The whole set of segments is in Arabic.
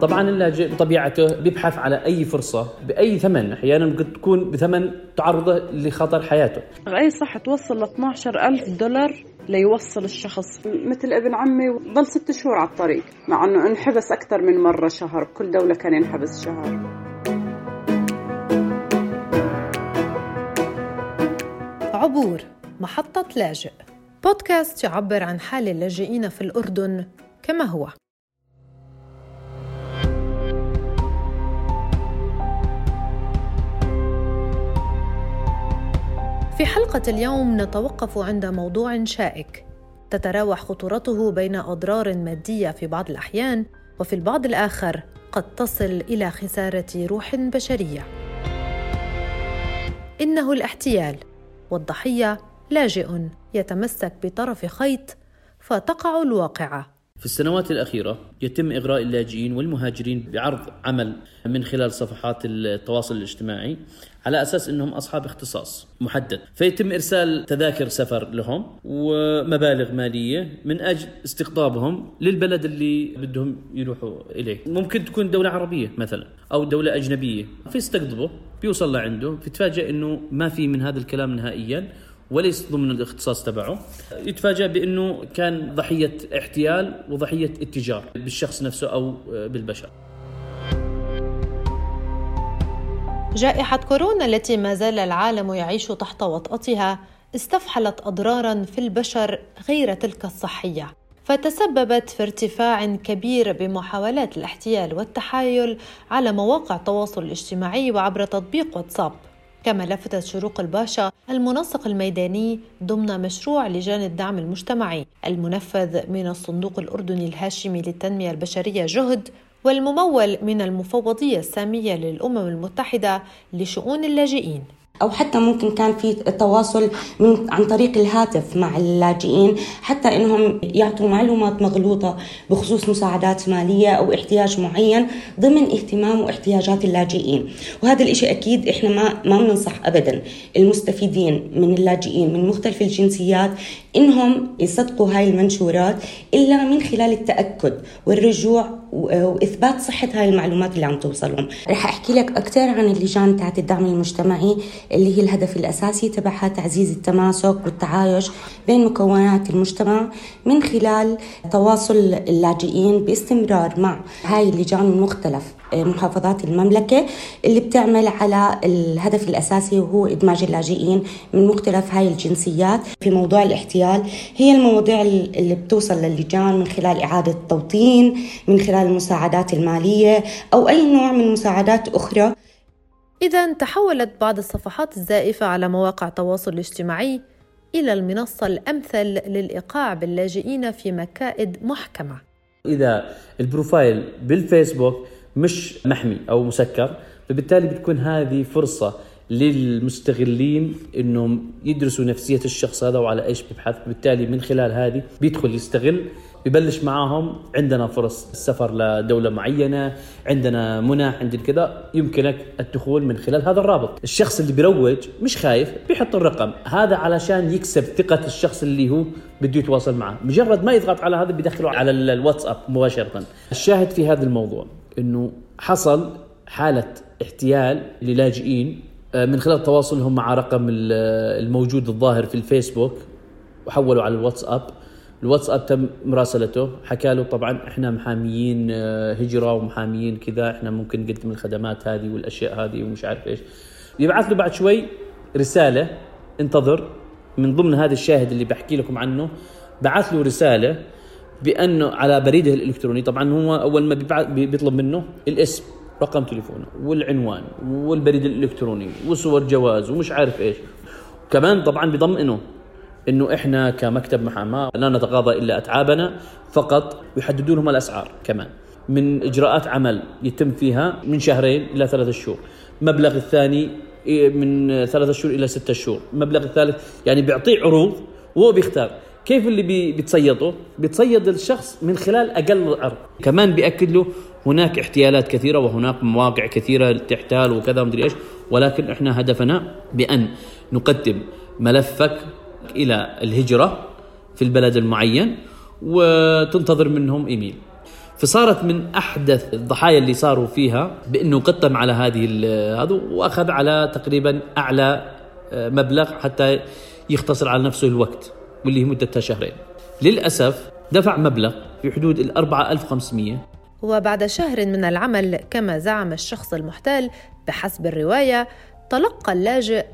طبعا اللاجئ بطبيعته بيبحث على أي فرصة بأي ثمن. أحيانا ممكن تكون بثمن تعرضه لخطر حياته. اي صح توصل ل 12000 دولار ليوصل الشخص. مثل ابن عمي ضل ست شهور على الطريق مع إنه انحبس أكثر من مرة شهر. بكل دولة كان ينحبس شهر. عبور محطة لاجئ. بودكاست يعبر عن حال اللاجئين في الأردن كما هو. في حلقة اليوم نتوقف عند موضوع شائك. تتراوح خطورته بين أضرار مادية في بعض الأحيان وفي البعض الآخر قد تصل إلى خسارة روح بشرية. إنه الاحتيال والضحية لاجئ يتمسك بطرف خيط فتقع الواقعة. في السنوات الأخيرة يتم إغراء اللاجئين والمهاجرين بعرض عمل من خلال صفحات التواصل الاجتماعي على أساس أنهم أصحاب اختصاص محدد. فيتم إرسال تذاكر سفر لهم ومبالغ مالية من أجل استقطابهم للبلد اللي بدهم يروحوا إليه. ممكن تكون دولة عربية مثلا أو دولة أجنبية. فيستقطبه بيوصل لعنده فيتفاجئ أنه ما في من هذا الكلام نهائيا. وليس ضمن الاختصاص تبعه. يتفاجأ بأنه كان ضحية احتيال وضحية اتجار بالشخص نفسه أو بالبشر. جائحة كورونا التي ما زال العالم يعيش تحت وطأتها استفحلت أضرارا في البشر غير تلك الصحية فتسببت في ارتفاع كبير بمحاولات الاحتيال والتحايل على مواقع التواصل الاجتماعي وعبر تطبيق واتساب. كما لفتت شروق الباشا المنسق الميداني ضمن مشروع لجان الدعم المجتمعي المنفذ من الصندوق الأردني الهاشمي للتنمية البشرية جهد والممول من المفوضية السامية للأمم المتحدة لشؤون اللاجئين. أو حتى ممكن كان في تواصل من عن طريق الهاتف مع اللاجئين حتى إنهم يعطوا معلومات مغلوطة بخصوص مساعدات مالية أو احتياج معين ضمن اهتمام واحتياجات اللاجئين. وهذا الشيء أكيد إحنا ما ما بننصح ابدا. المستفيدين من اللاجئين من مختلف الجنسيات إنهم يصدقوا هاي المنشورات إلا من خلال التأكد والرجوع وإثبات صحة هاي المعلومات اللي عم توصلهم. رح أحكي لك أكثر عن اللجان تاعت الدعم المجتمعي اللي هي الهدف الأساسي تبعها تعزيز التماسك والتعايش بين مكونات المجتمع من خلال تواصل اللاجئين باستمرار مع هاي اللجان المختلف محافظات المملكة اللي بتعمل على الهدف الأساسي وهو إدماج اللاجئين من مختلف هاي الجنسيات. في موضوع الاحتيال هي المواضيع اللي بتوصل للجان من خلال إعادة توطين من خلال المساعدات المالية أو أي نوع من مساعدات أخرى. إذا تحولت بعض الصفحات الزائفة على مواقع التواصل الاجتماعي إلى المنصة الأمثل للإيقاع باللاجئين في مكائد محكمة. إذا البروفايل بالفيسبوك مش محمي أو مسكر فبالتالي بتكون هذه فرصة للمستغلين إنهم يدرسوا نفسية الشخص هذا وعلى إيش ببحث بالتالي من خلال هذه بيدخل يستغل ببلش معاهم. عندنا فرص السفر لدولة معينة عندنا منح عندنا كذا. يمكنك الدخول من خلال هذا الرابط. الشخص اللي بيروج مش خايف بيحط الرقم. هذا علشان يكسب ثقة الشخص اللي هو بده يتواصل معه. مجرد ما يضغط على هذا بيدخله على الواتساب مباشرة. الشاهد في هذا الموضوع إنه حصل حالة احتيال للاجئين. آه، من خلال تواصلهم مع رقم الموجود الظاهر في الفيسبوك وحولوا على الواتساب. الواتساب تم مراسلته. حكى له طبعا إحنا محاميين آه، هجرة ومحاميين كذا إحنا ممكن نقدم الخدمات هذه والأشياء هذه ومش عارف إيش. يبعث له بعد شوي رسالة انتظر. من ضمن هذا الشاهد اللي بحكي لكم عنه بعث له رسالة بأنه على بريده الإلكتروني. طبعا هو أول ما بيطلب منه الاسم رقم تليفونه والعنوان والبريد الإلكتروني وصور جواز ومش عارف إيش. كمان طبعا بيضمنه إنه إحنا كمكتب محاماة لا نتقاضى إلا أتعابنا فقط يحددوا لهم الأسعار كمان. من إجراءات عمل يتم فيها من شهرين إلى ثلاثة شهور. مبلغ الثاني من ثلاثة شهور إلى ستة شهور. مبلغ الثالث يعني بيعطيه عروض وهو بيختار. كيف اللي بي بتصيده؟ بتصيد الشخص من خلال أقل عرض. كمان بيأكد له هناك احتيالات كثيرة وهناك مواقع كثيرة تحتال وكذا ومدري إيش ولكن إحنا هدفنا بأن نقدم ملفك إلى الهجرة في البلد المعين وتنتظر منهم إيميل. فصارت من أحدث الضحايا اللي صاروا فيها بأنه قدم على هذه هذا وأخذ على تقريبا أعلى آه، مبلغ حتى يختصر على نفسه الوقت واللي هي مدتها شهرين. للأسف دفع مبلغ في حدود ال 4500 وبعد شهر من العمل كما زعم الشخص المحتال بحسب الرواية تلقى اللاجئ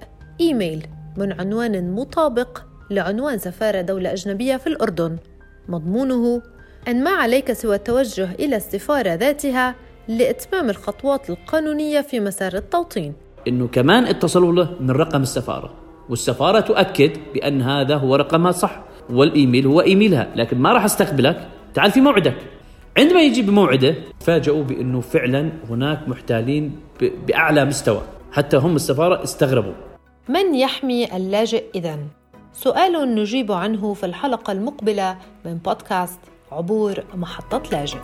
إيميل. من عنوان مطابق لعنوان سفارة دولة أجنبية في الأردن. مضمونه أن ما عليك سوى التوجه إلى السفارة ذاتها لإتمام الخطوات القانونية في مسار التوطين. إنه كمان اتصلوا له من رقم السفارة والسفارة تؤكد بأن هذا هو رقمها صح والإيميل هو إيميلها لكن ما راح أستقبلك تعال في موعدك. عندما يجي بموعده فاجئوا بأنه فعلا هناك محتالين بأعلى مستوى حتى هم السفارة استغربوا. من يحمي اللاجئ إذن؟ سؤال نجيب عنه في الحلقة المقبلة من بودكاست عبور محطة لاجئ